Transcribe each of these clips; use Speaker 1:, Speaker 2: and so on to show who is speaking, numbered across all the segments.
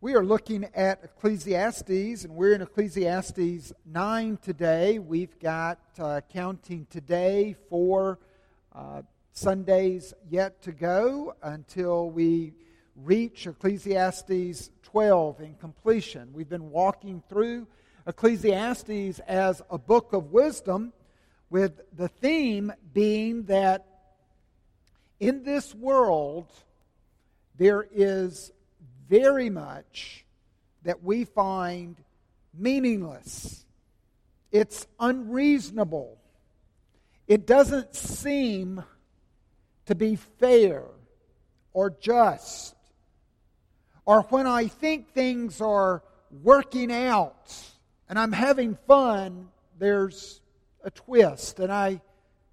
Speaker 1: We are looking at Ecclesiastes, and we're in Ecclesiastes 9 today. We've got uh, counting today four uh, Sundays yet to go until we reach Ecclesiastes 12 in completion. We've been walking through Ecclesiastes as a book of wisdom, with the theme being that in this world there is very much that we find meaningless. It's unreasonable. It doesn't seem to be fair or just. Or when I think things are working out and I'm having fun, there's a twist. And I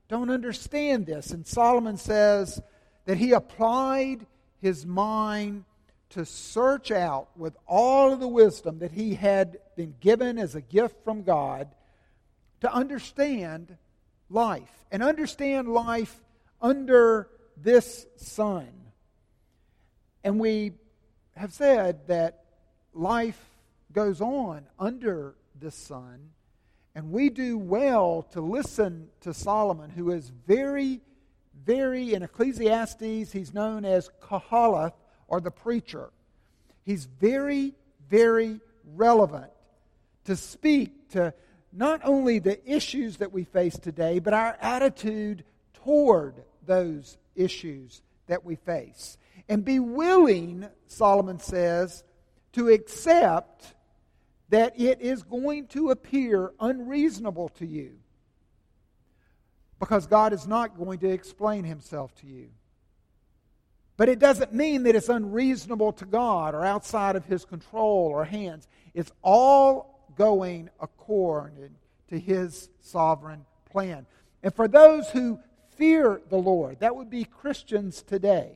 Speaker 1: don't understand this. And Solomon says that he applied his mind to search out with all of the wisdom that he had been given as a gift from God to understand life and understand life under this sun. And we have said that life goes on under this sun, and we do well to listen to Solomon, who is very, very, in Ecclesiastes, he's known as Koheleth, or the preacher. He's very, very relevant to speak to not only the issues that we face today, but our attitude toward those issues that we face. And be willing, Solomon says, to accept that it is going to appear unreasonable to you because God is not going to explain himself to you. But it doesn't mean that it's unreasonable to God or outside of His control or hands. It's all going according to His sovereign plan. And for those who fear the Lord, that would be Christians today.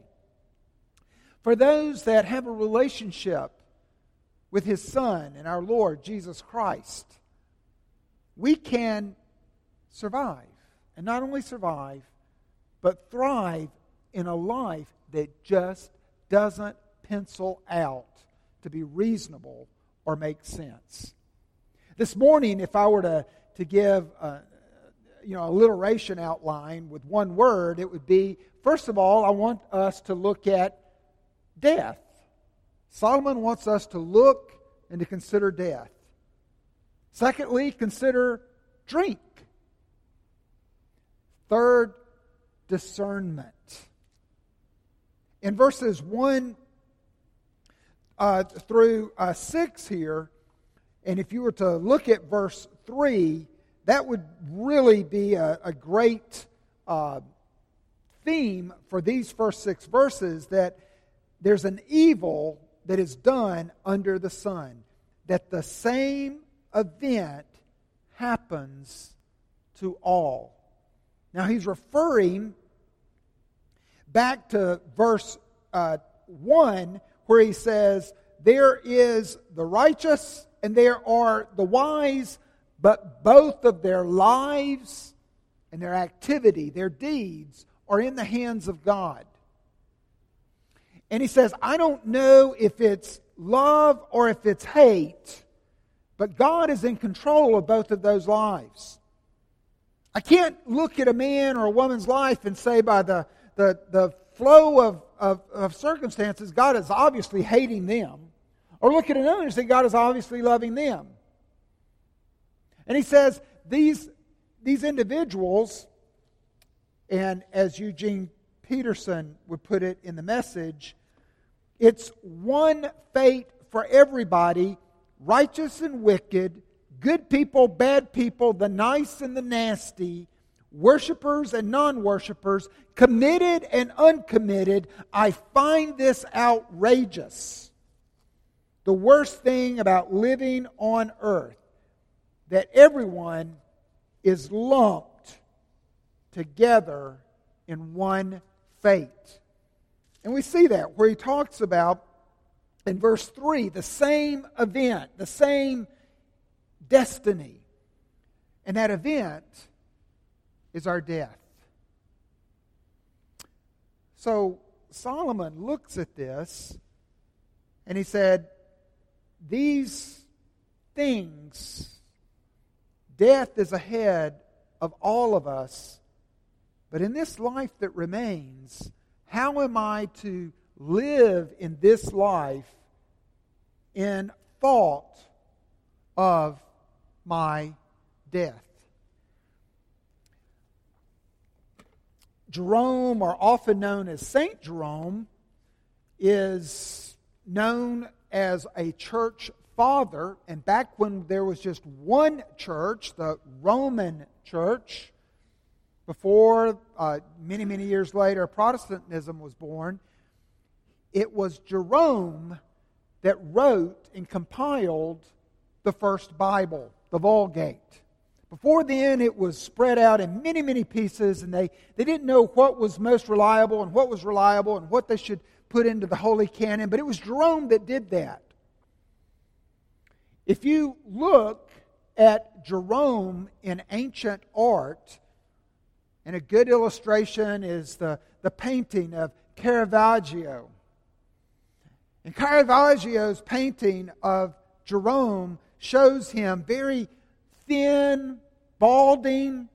Speaker 1: For those that have a relationship with His Son and our Lord Jesus Christ, we can survive. And not only survive, but thrive in a life that just doesn't pencil out to be reasonable or make sense. This morning, if I were to, to give a, you know, alliteration outline with one word, it would be first of all, I want us to look at death. Solomon wants us to look and to consider death. Secondly, consider drink. Third, discernment in verses 1 uh, through uh, 6 here, and if you were to look at verse 3, that would really be a, a great uh, theme for these first six verses that there's an evil that is done under the sun, that the same event happens to all. Now, he's referring back to verse uh, 1, where he says, There is the righteous and there are the wise, but both of their lives and their activity, their deeds, are in the hands of God. And he says, I don't know if it's love or if it's hate, but God is in control of both of those lives. I can't look at a man or a woman's life and say by the the, the flow of, of, of circumstances, God is obviously hating them. Or look at another and say, God is obviously loving them. And he says, these, these individuals, and as Eugene Peterson would put it in the message, it's one fate for everybody righteous and wicked, good people, bad people, the nice and the nasty, worshipers and non worshipers, committed and uncommitted, I find this outrageous. The worst thing about living on earth that everyone is lumped together in one fate. And we see that where he talks about in verse 3 the same event, the same destiny. And that event is our death. So Solomon looks at this and he said, these things, death is ahead of all of us. But in this life that remains, how am I to live in this life in thought of my death? Jerome, or often known as Saint Jerome, is known as a church father. And back when there was just one church, the Roman church, before uh, many, many years later, Protestantism was born, it was Jerome that wrote and compiled the first Bible, the Vulgate. Before then, it was spread out in many, many pieces, and they, they didn't know what was most reliable and what was reliable and what they should put into the Holy Canon, but it was Jerome that did that. If you look at Jerome in ancient art, and a good illustration is the, the painting of Caravaggio. And Caravaggio's painting of Jerome shows him very thin, balding,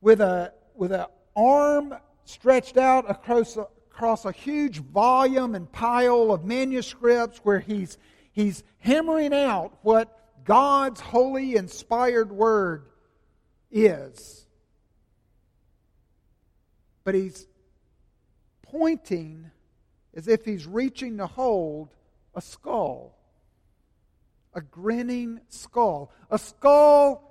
Speaker 1: with a with an arm stretched out across a, across a huge volume and pile of manuscripts where he's he's hammering out what God's holy inspired word is. But he's pointing as if he's reaching to hold a skull a grinning skull. A skull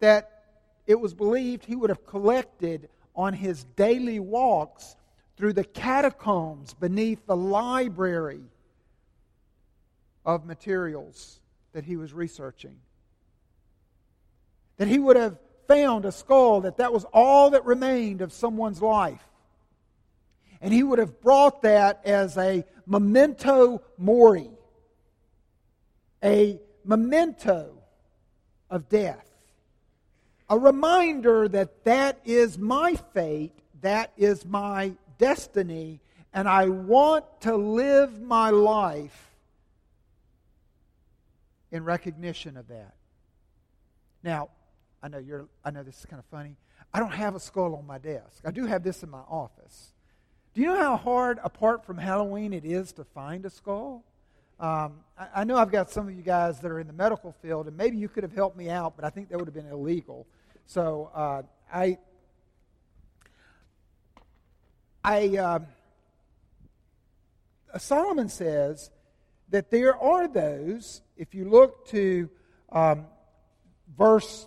Speaker 1: that it was believed he would have collected on his daily walks through the catacombs beneath the library of materials that he was researching. That he would have found a skull that that was all that remained of someone's life. And he would have brought that as a memento mori, a memento of death. A reminder that that is my fate, that is my destiny, and I want to live my life in recognition of that. Now, I know you're I know this is kind of funny. I don't have a skull on my desk. I do have this in my office. Do you know how hard apart from Halloween it is to find a skull? Um, I, I, know I've got some of you guys that are in the medical field, and maybe you could have helped me out, but I think that would have been illegal. So uh, I, I, uh, Solomon says that there are those. If you look to um, verse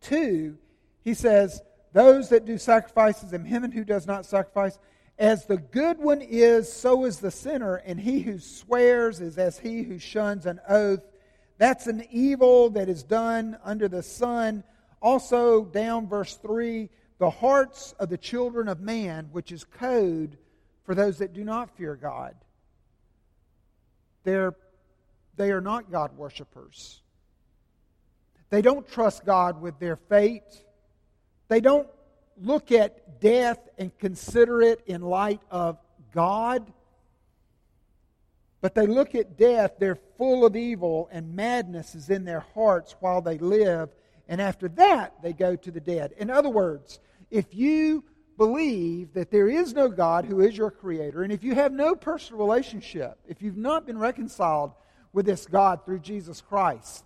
Speaker 1: two, he says, "Those that do sacrifices, and him and who does not sacrifice." As the good one is, so is the sinner, and he who swears is as he who shuns an oath. That's an evil that is done under the sun. Also, down verse 3, the hearts of the children of man, which is code for those that do not fear God. They're, they are not God worshippers. They don't trust God with their fate. They don't look at death and consider it in light of God. But they look at death, they're full of evil, and madness is in their hearts while they live. And after that, they go to the dead. In other words, if you believe that there is no God who is your creator, and if you have no personal relationship, if you've not been reconciled with this God through Jesus Christ,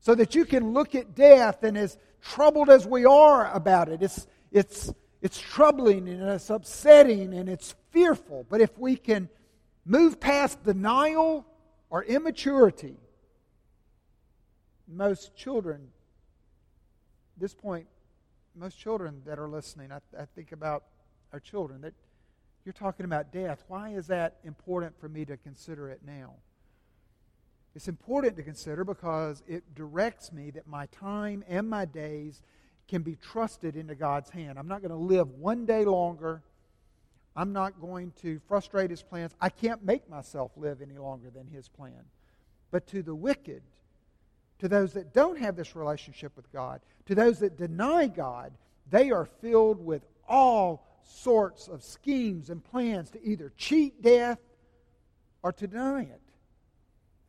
Speaker 1: so that you can look at death and as troubled as we are about it, it's, it's, it's troubling and it's upsetting and it's fearful. But if we can move past denial or immaturity, most children, this point, most children that are listening, I, I think about our children, that you're talking about death. Why is that important for me to consider it now? It's important to consider because it directs me that my time and my days can be trusted into God's hand. I'm not going to live one day longer. I'm not going to frustrate his plans. I can't make myself live any longer than his plan. But to the wicked, to those that don't have this relationship with God, to those that deny God, they are filled with all sorts of schemes and plans to either cheat death or to deny it.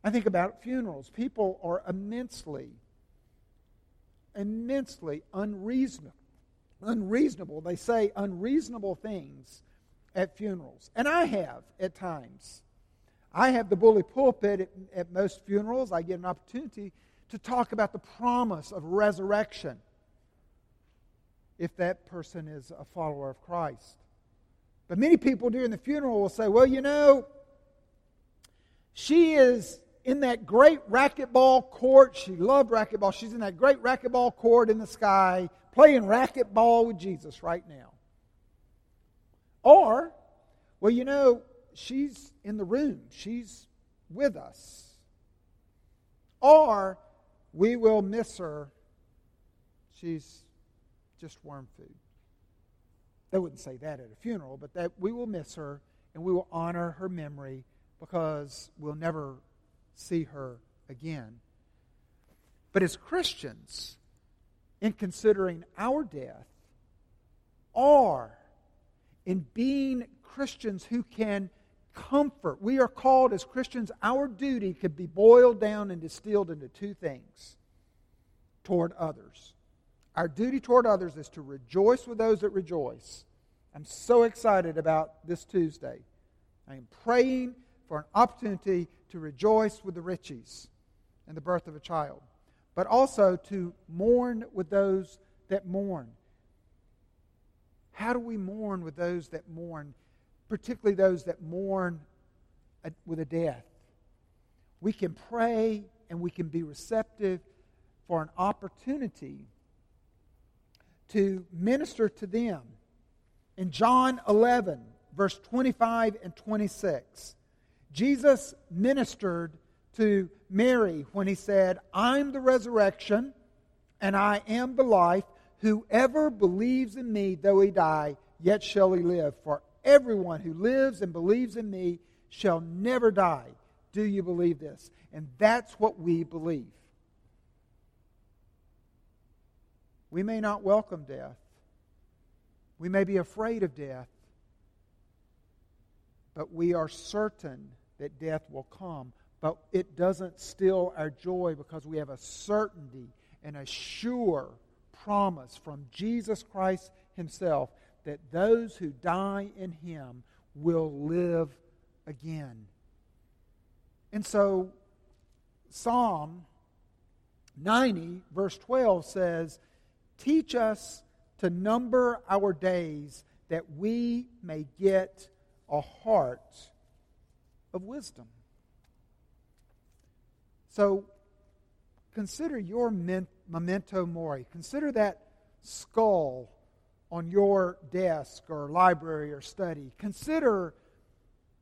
Speaker 1: I think about funerals. People are immensely, immensely unreasonable. Unreasonable. They say unreasonable things at funerals. And I have at times. I have the bully pulpit at, at most funerals. I get an opportunity to talk about the promise of resurrection if that person is a follower of Christ. But many people during the funeral will say, well, you know, she is in that great racquetball court. She loved racquetball. She's in that great racquetball court in the sky playing racquetball with Jesus right now. Or, well, you know, she's in the room, she's with us. Or, we will miss her. She's just worm food. They wouldn't say that at a funeral, but that we will miss her and we will honor her memory because we'll never see her again. But as Christians, in considering our death, are in being Christians who can comfort. We are called as Christians, our duty could be boiled down and distilled into two things toward others. Our duty toward others is to rejoice with those that rejoice. I'm so excited about this Tuesday. I am praying for an opportunity to rejoice with the riches and the birth of a child, but also to mourn with those that mourn. How do we mourn with those that mourn, particularly those that mourn with a death? We can pray and we can be receptive for an opportunity to minister to them. In John 11, verse 25 and 26, Jesus ministered to Mary when he said, I'm the resurrection and I am the life. Whoever believes in me, though he die, yet shall he live. For everyone who lives and believes in me shall never die. Do you believe this? And that's what we believe. We may not welcome death. We may be afraid of death. But we are certain that death will come. But it doesn't still our joy because we have a certainty and a sure promise from Jesus Christ Himself that those who die in Him will live again. And so, Psalm 90, verse 12 says, Teach us to number our days that we may get a heart of wisdom. So consider your memento mori. Consider that skull on your desk or library or study. Consider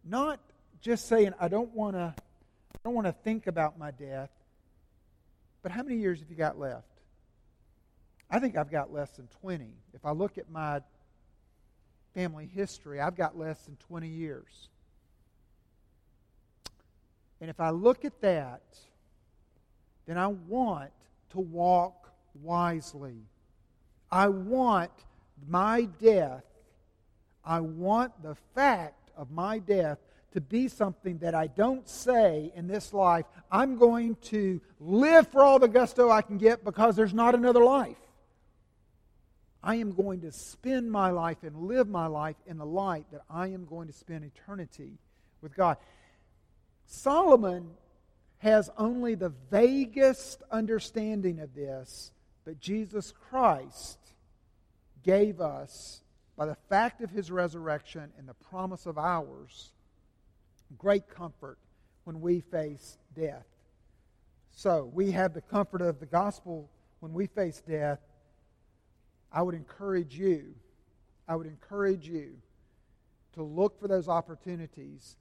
Speaker 1: not just saying, I don't want to I don't want to think about my death, but how many years have you got left? I think I've got less than 20. If I look at my family history, I've got less than 20 years. And if I look at that, then I want to walk wisely. I want my death, I want the fact of my death to be something that I don't say in this life, I'm going to live for all the gusto I can get because there's not another life. I am going to spend my life and live my life in the light that I am going to spend eternity with God. Solomon has only the vaguest understanding of this, but Jesus Christ gave us, by the fact of his resurrection and the promise of ours, great comfort when we face death. So, we have the comfort of the gospel when we face death. I would encourage you, I would encourage you to look for those opportunities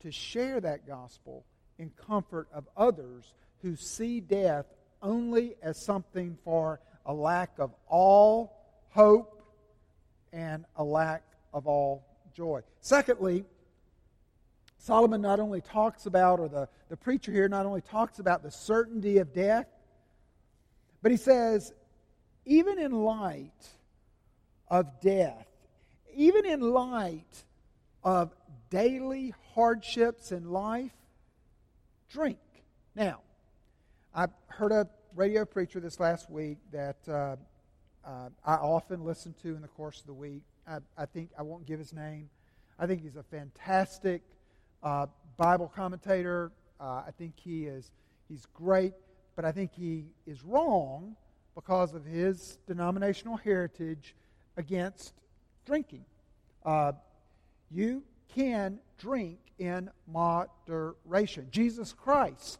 Speaker 1: to share that gospel in comfort of others who see death only as something for a lack of all hope and a lack of all joy. Secondly, Solomon not only talks about, or the, the preacher here not only talks about the certainty of death, but he says, even in light of death, even in light of daily hardships in life, drink. Now, I heard a radio preacher this last week that uh, uh, I often listen to in the course of the week. I, I, think, I won't give his name. I think he's a fantastic uh, Bible commentator. Uh, I think he is he's great, but I think he is wrong because of his denominational heritage against drinking. Uh, you can drink in moderation. Jesus Christ,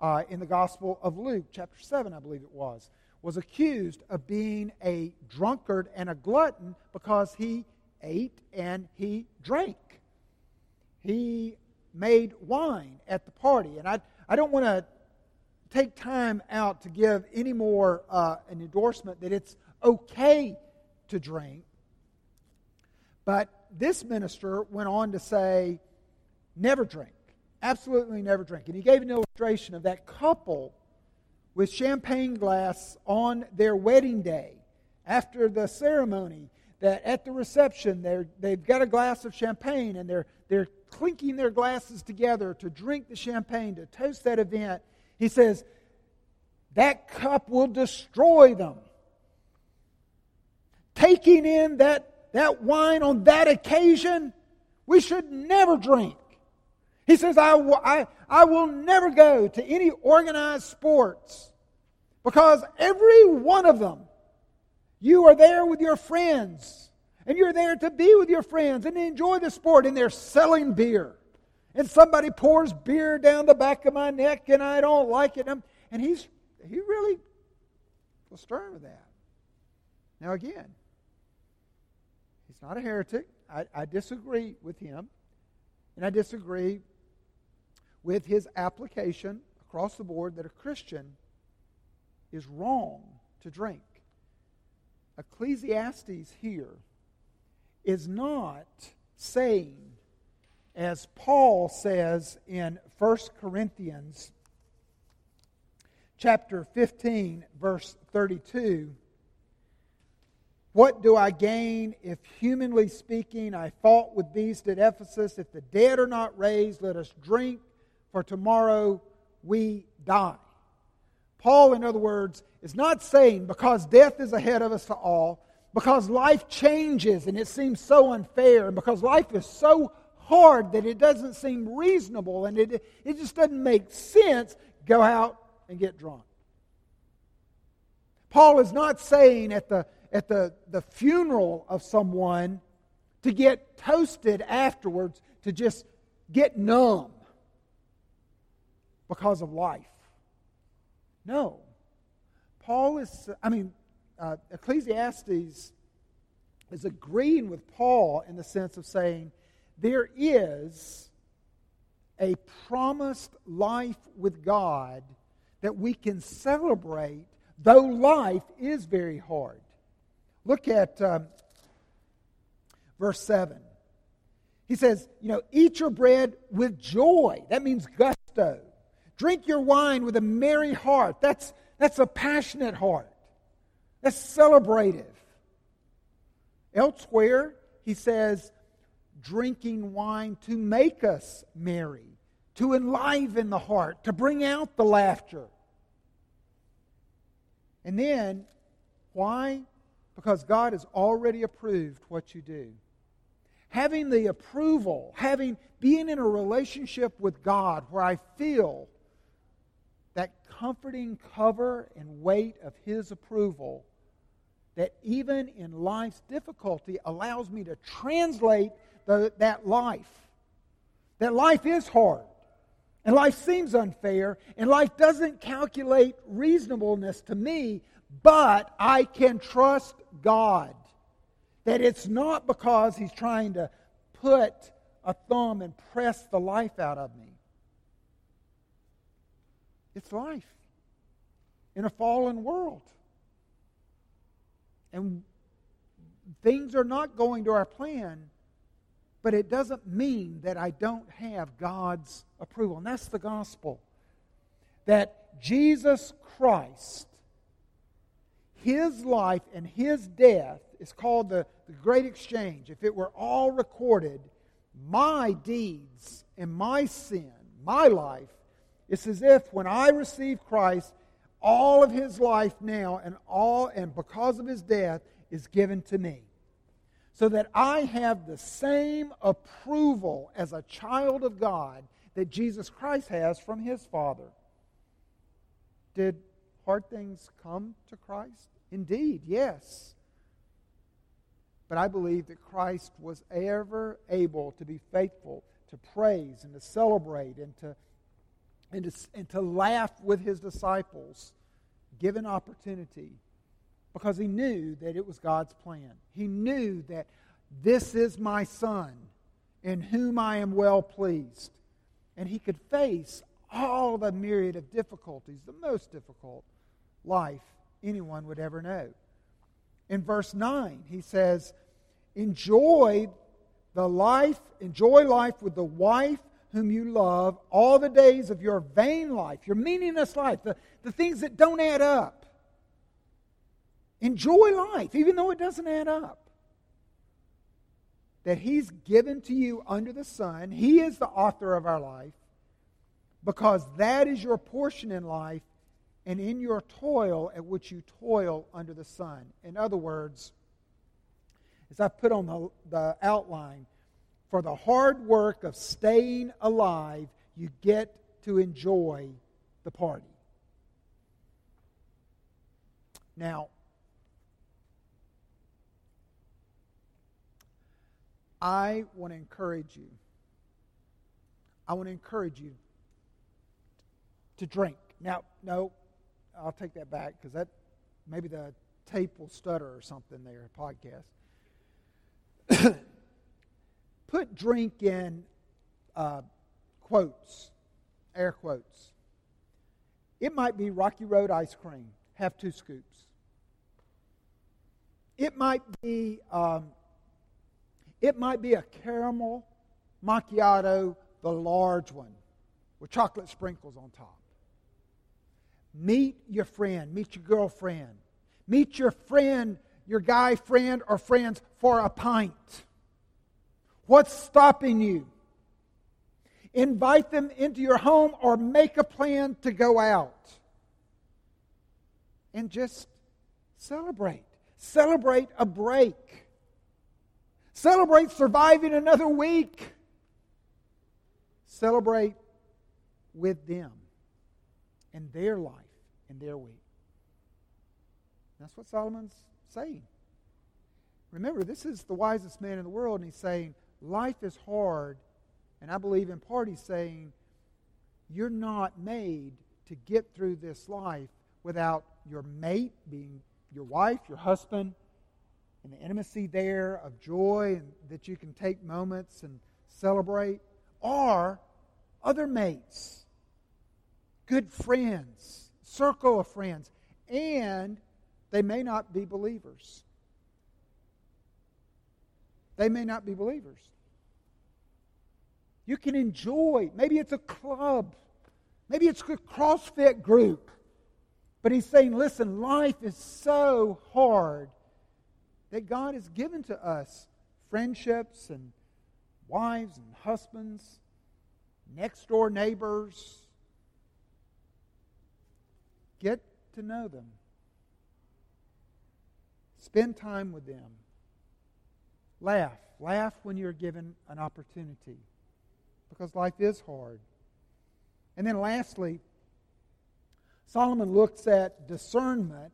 Speaker 1: uh, in the Gospel of Luke, chapter 7, I believe it was, was accused of being a drunkard and a glutton because he ate and he drank. He made wine at the party. And I, I don't want to take time out to give any more uh, an endorsement that it's okay to drink. But this minister went on to say, never drink. Absolutely never drink. And he gave an illustration of that couple with champagne glass on their wedding day after the ceremony that at the reception they've got a glass of champagne and they're, they're clinking their glasses together to drink the champagne to toast that event he says that cup will destroy them taking in that, that wine on that occasion we should never drink he says, I, I, I will never go to any organized sports because every one of them, you are there with your friends and you're there to be with your friends and enjoy the sport and they're selling beer. And somebody pours beer down the back of my neck and I don't like it. And he's, he really was stern with that. Now, again, he's not a heretic. I, I disagree with him. And I disagree with his application across the board that a Christian is wrong to drink. Ecclesiastes here is not saying, as Paul says in 1 Corinthians chapter 15, verse 32. What do I gain if, humanly speaking, I fought with beasts at Ephesus? If the dead are not raised, let us drink for tomorrow we die. Paul, in other words, is not saying because death is ahead of us to all, because life changes and it seems so unfair, and because life is so hard that it doesn't seem reasonable and it, it just doesn't make sense, go out and get drunk. Paul is not saying at the, at the, the funeral of someone to get toasted afterwards, to just get numb because of life. No. Paul is, I mean, uh, Ecclesiastes is agreeing with Paul in the sense of saying there is a promised life with God that we can celebrate, though life is very hard. Look at um, verse 7. He says, You know, eat your bread with joy. That means gusto. Drink your wine with a merry heart. That's, that's a passionate heart. That's celebrative. Elsewhere, he says, drinking wine to make us merry, to enliven the heart, to bring out the laughter. And then, why? Because God has already approved what you do. Having the approval, having being in a relationship with God where I feel that comforting cover and weight of His approval that even in life's difficulty allows me to translate the, that life. That life is hard, and life seems unfair, and life doesn't calculate reasonableness to me, but I can trust God. That it's not because He's trying to put a thumb and press the life out of me. It's life in a fallen world. And things are not going to our plan, but it doesn't mean that I don't have God's approval. And that's the gospel. That Jesus Christ, his life and his death is called the, the great exchange. If it were all recorded, my deeds and my sin, my life, it's as if when I receive Christ, all of his life now and all and because of his death is given to me. So that I have the same approval as a child of God that Jesus Christ has from his Father. Did hard things come to Christ? Indeed, yes. But I believe that Christ was ever able to be faithful to praise and to celebrate and to, and to, and to laugh with his disciples, given opportunity, because he knew that it was God's plan. He knew that this is my son in whom I am well pleased. And he could face all the myriad of difficulties, the most difficult life anyone would ever know. In verse 9, he says, Enjoy the life, enjoy life with the wife whom you love all the days of your vain life, your meaningless life, the, the things that don't add up. Enjoy life, even though it doesn't add up. That He's given to you under the sun. He is the author of our life because that is your portion in life and in your toil at which you toil under the sun. In other words, as I put on the, the outline, for the hard work of staying alive, you get to enjoy the party. Now, I want to encourage you. I want to encourage you to drink. Now, no, I'll take that back because that maybe the tape will stutter or something there, podcast. Put drink in uh, quotes, air quotes. It might be Rocky Road ice cream. Have two scoops. It might be um, it might be a caramel macchiato, the large one, with chocolate sprinkles on top. Meet your friend, meet your girlfriend, meet your friend, your guy friend or friends for a pint. What's stopping you? Invite them into your home or make a plan to go out. And just celebrate. Celebrate a break. Celebrate surviving another week. Celebrate with them and their life and their week. That's what Solomon's saying. Remember, this is the wisest man in the world, and he's saying, Life is hard. And I believe in part he's saying, You're not made to get through this life without your mate being your wife, your husband, and the intimacy there of joy and that you can take moments and celebrate, or other mates, good friends, circle of friends, and they may not be believers. They may not be believers. You can enjoy, maybe it's a club, maybe it's a CrossFit group. But he's saying, listen, life is so hard that God has given to us friendships and wives and husbands, next door neighbors. Get to know them. Spend time with them. Laugh. Laugh when you're given an opportunity because life is hard. And then lastly, Solomon looks at discernment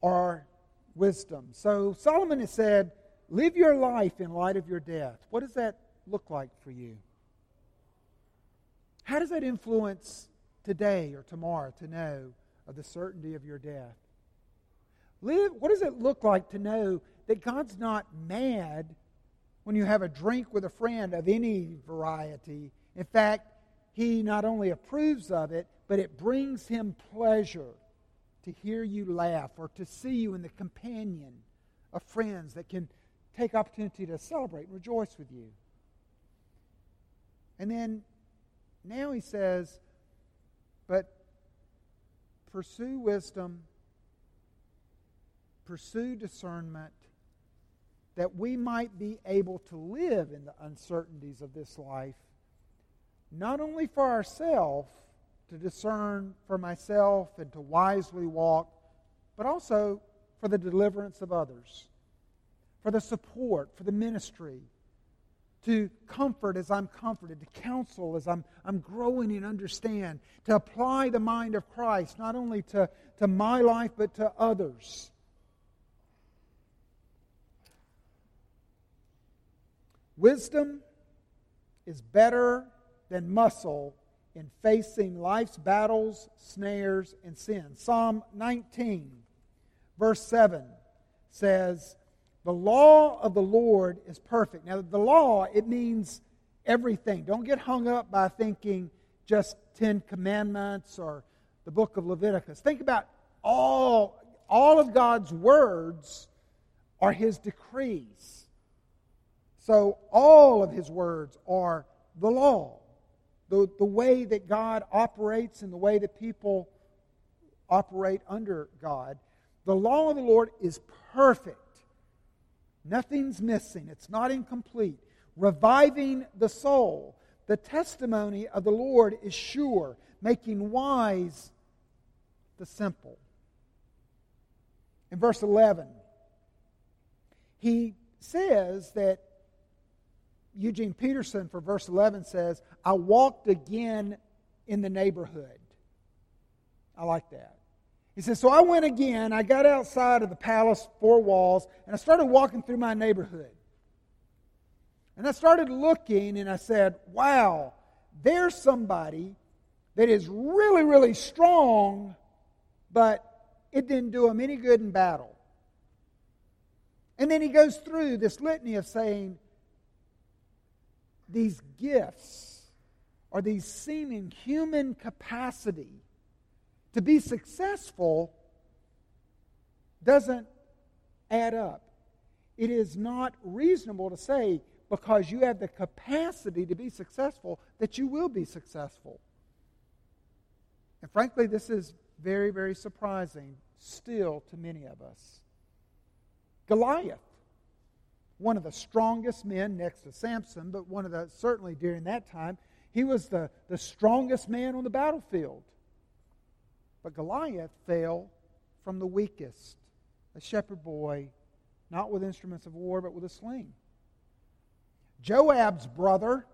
Speaker 1: or wisdom. So Solomon has said, Live your life in light of your death. What does that look like for you? How does that influence today or tomorrow to know of the certainty of your death? Live, what does it look like to know that God's not mad when you have a drink with a friend of any variety? In fact, He not only approves of it, but it brings Him pleasure to hear you laugh or to see you in the companion of friends that can take opportunity to celebrate and rejoice with you. And then now he says, pursue wisdom pursue discernment, that we might be able to live in the uncertainties of this life, not only for ourselves, to discern for myself and to wisely walk, but also for the deliverance of others, for the support, for the ministry, to comfort as I'm comforted, to counsel as I'm, I'm growing and understand, to apply the mind of Christ, not only to, to my life, but to others. Wisdom is better than muscle in facing life's battles, snares, and sins. Psalm 19, verse 7 says, The law of the Lord is perfect. Now, the law, it means everything. Don't get hung up by thinking just Ten Commandments or the book of Leviticus. Think about all, all of God's words are His decrees. So, all of His words are the law the, the way that God operates and the way that people operate under God. The law of the Lord is perfect. Nothing's missing, it's not incomplete. Reviving the soul. The testimony of the Lord is sure, making wise the simple. In verse 11, he says that Eugene Peterson for verse 11 says, I walked again in the neighborhood. I like that. He says, So I went again. I got outside of the palace four walls, and I started walking through my neighborhood. And I started looking, and I said, Wow, there's somebody that is really, really strong, but it didn't do him any good in battle. And then he goes through this litany of saying, these gifts or these seeming human capacity to be successful doesn't add up. It is not reasonable to say because you have the capacity to be successful that you will be successful. And frankly, this is very, very surprising still to many of us. Goliath one of the strongest men next to Samson, but one of the, certainly during that time, he was the, the strongest man on the battlefield. But Goliath fell from the weakest, a shepherd boy, not with instruments of war, but with a sling. Joab's brother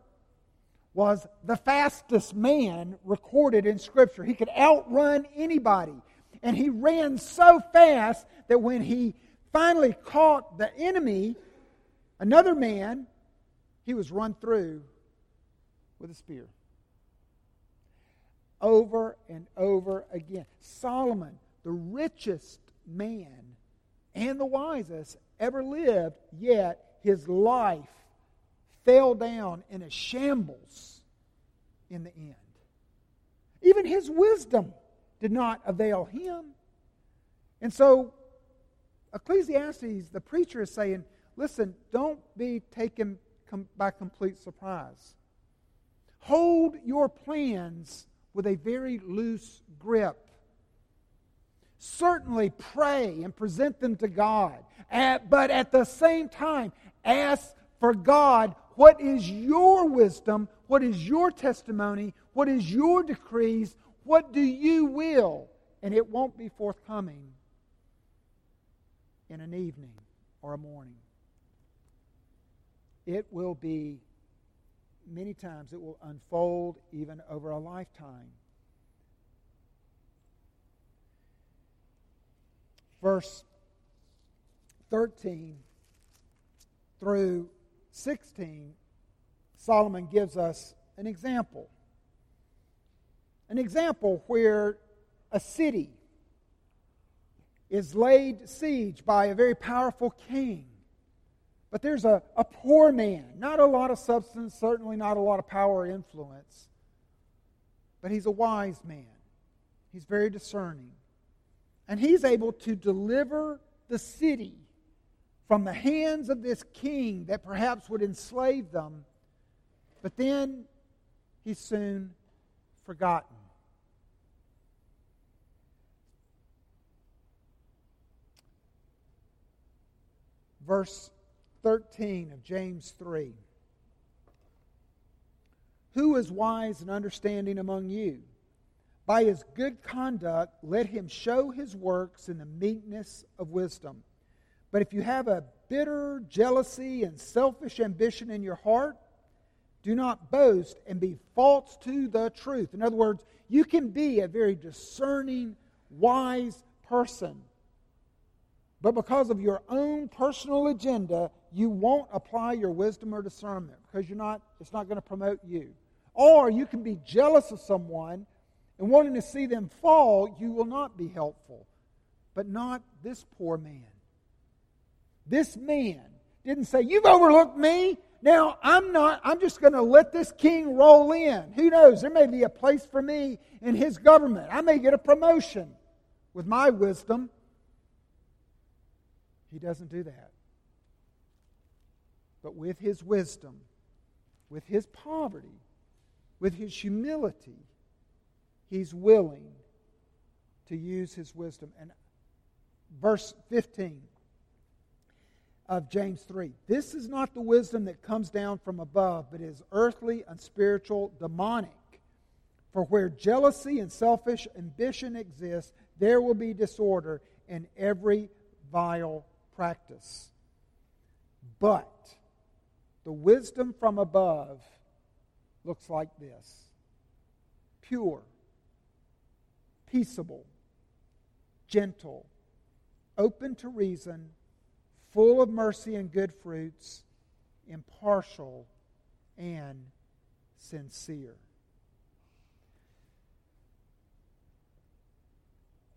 Speaker 1: was the fastest man recorded in Scripture. He could outrun anybody. And he ran so fast that when he finally caught the enemy, Another man, he was run through with a spear. Over and over again. Solomon, the richest man and the wisest ever lived, yet his life fell down in a shambles in the end. Even his wisdom did not avail him. And so, Ecclesiastes, the preacher is saying, Listen, don't be taken by complete surprise. Hold your plans with a very loose grip. Certainly pray and present them to God, but at the same time, ask for God what is your wisdom, what is your testimony, what is your decrees, what do you will, and it won't be forthcoming in an evening or a morning it will be, many times, it will unfold even over a lifetime. Verse 13 through 16, Solomon gives us an example. An example where a city is laid siege by a very powerful king. But there's a, a poor man, not a lot of substance, certainly not a lot of power or influence, but he's a wise man. He's very discerning. And he's able to deliver the city from the hands of this king that perhaps would enslave them, but then he's soon forgotten. Verse 13 of James 3. Who is wise and understanding among you? By his good conduct, let him show his works in the meekness of wisdom. But if you have a bitter jealousy and selfish ambition in your heart, do not boast and be false to the truth. In other words, you can be a very discerning, wise person. But because of your own personal agenda, you won't apply your wisdom or discernment because you're not, it's not going to promote you. Or you can be jealous of someone and wanting to see them fall, you will not be helpful. But not this poor man. This man didn't say, You've overlooked me. Now, I'm not, I'm just going to let this king roll in. Who knows? There may be a place for me in his government. I may get a promotion with my wisdom. He doesn't do that. But with his wisdom, with his poverty, with his humility, he's willing to use his wisdom. And verse 15 of James 3 this is not the wisdom that comes down from above, but is earthly, unspiritual, demonic. For where jealousy and selfish ambition exist, there will be disorder in every vile practice. But the wisdom from above looks like this pure, peaceable, gentle, open to reason, full of mercy and good fruits, impartial and sincere.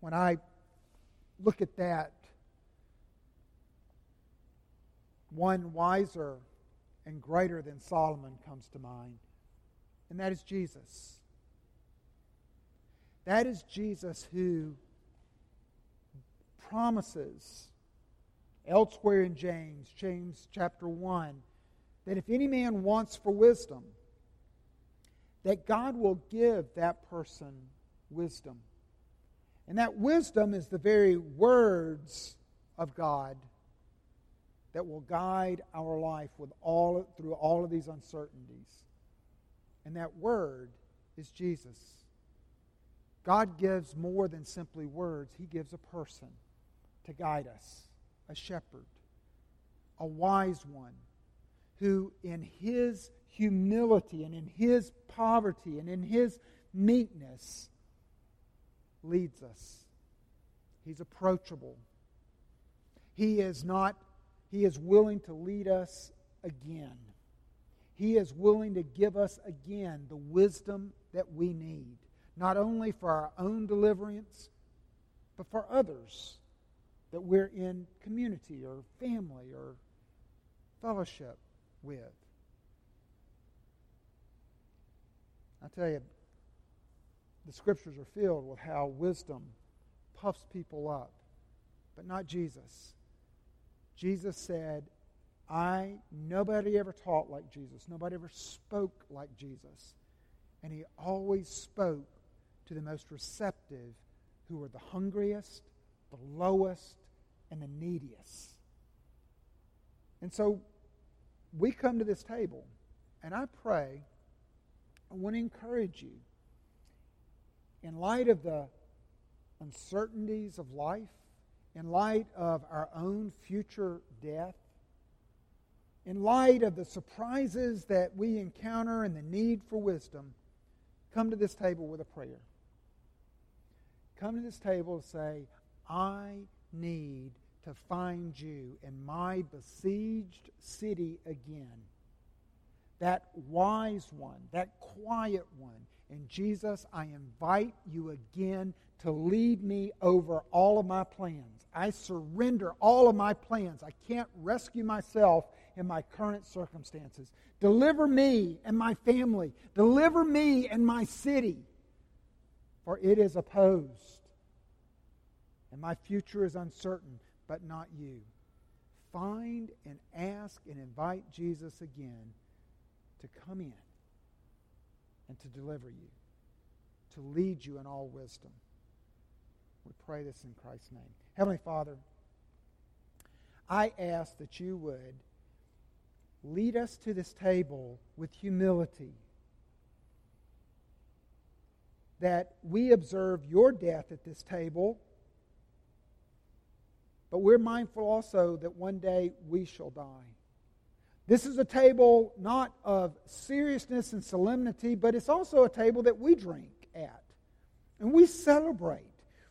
Speaker 1: When I look at that, one wiser and greater than Solomon comes to mind, and that is Jesus. That is Jesus who promises elsewhere in James, James chapter 1, that if any man wants for wisdom, that God will give that person wisdom. And that wisdom is the very words of God that will guide our life with all, through all of these uncertainties. And that word is Jesus. God gives more than simply words, He gives a person to guide us, a shepherd, a wise one, who in His humility and in His poverty and in His meekness leads us. He's approachable. He is not, He is willing to lead us again. He is willing to give us again the wisdom that we need not only for our own deliverance, but for others that we're in community or family or fellowship with. I tell you, the scriptures are filled with how wisdom puffs people up, but not Jesus. Jesus said, I, nobody ever taught like Jesus. Nobody ever spoke like Jesus. And he always spoke to the most receptive who were the hungriest, the lowest, and the neediest. And so we come to this table, and I pray, I want to encourage you, in light of the uncertainties of life, in light of our own future death, in light of the surprises that we encounter and the need for wisdom, come to this table with a prayer come to this table and say, I need to find you in my besieged city again. That wise one, that quiet one. And Jesus, I invite you again to lead me over all of my plans. I surrender all of my plans. I can't rescue myself in my current circumstances. Deliver me and my family. Deliver me and my city for it is opposed. And my future is uncertain, but not you. Find and ask and invite Jesus again to come in and to deliver you, to lead you in all wisdom. We pray this in Christ's name. Heavenly Father, I ask that you would lead us to this table with humility. That we observe your death at this table, but we're mindful also that one day we shall die. This is a table not of seriousness and solemnity, but it's also a table that we drink at. And we celebrate.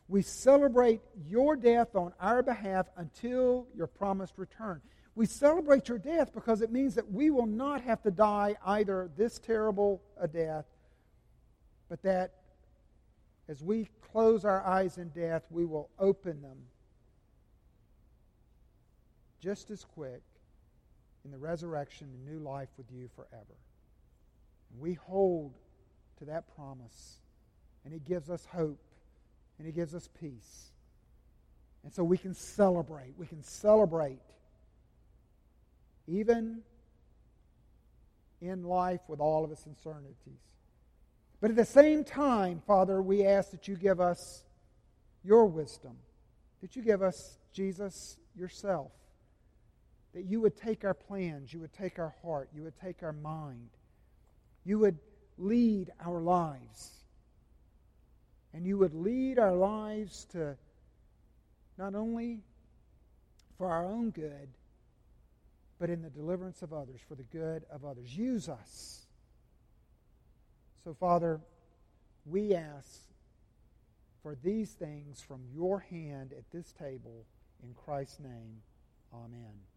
Speaker 1: We celebrate your death on our behalf until your promised return. We celebrate your death because it means that we will not have to die either this terrible a death, but that as we close our eyes in death, we will open them just as quick in the resurrection and new life with you forever. And we hold to that promise, and it gives us hope, and it gives us peace. And so we can celebrate. We can celebrate even in life with all of its uncertainties. But at the same time, Father, we ask that you give us your wisdom, that you give us, Jesus, yourself that you would take our plans, you would take our heart, you would take our mind, you would lead our lives. And you would lead our lives to not only for our own good, but in the deliverance of others, for the good of others. Use us. So, Father, we ask for these things from your hand at this table. In Christ's name, amen.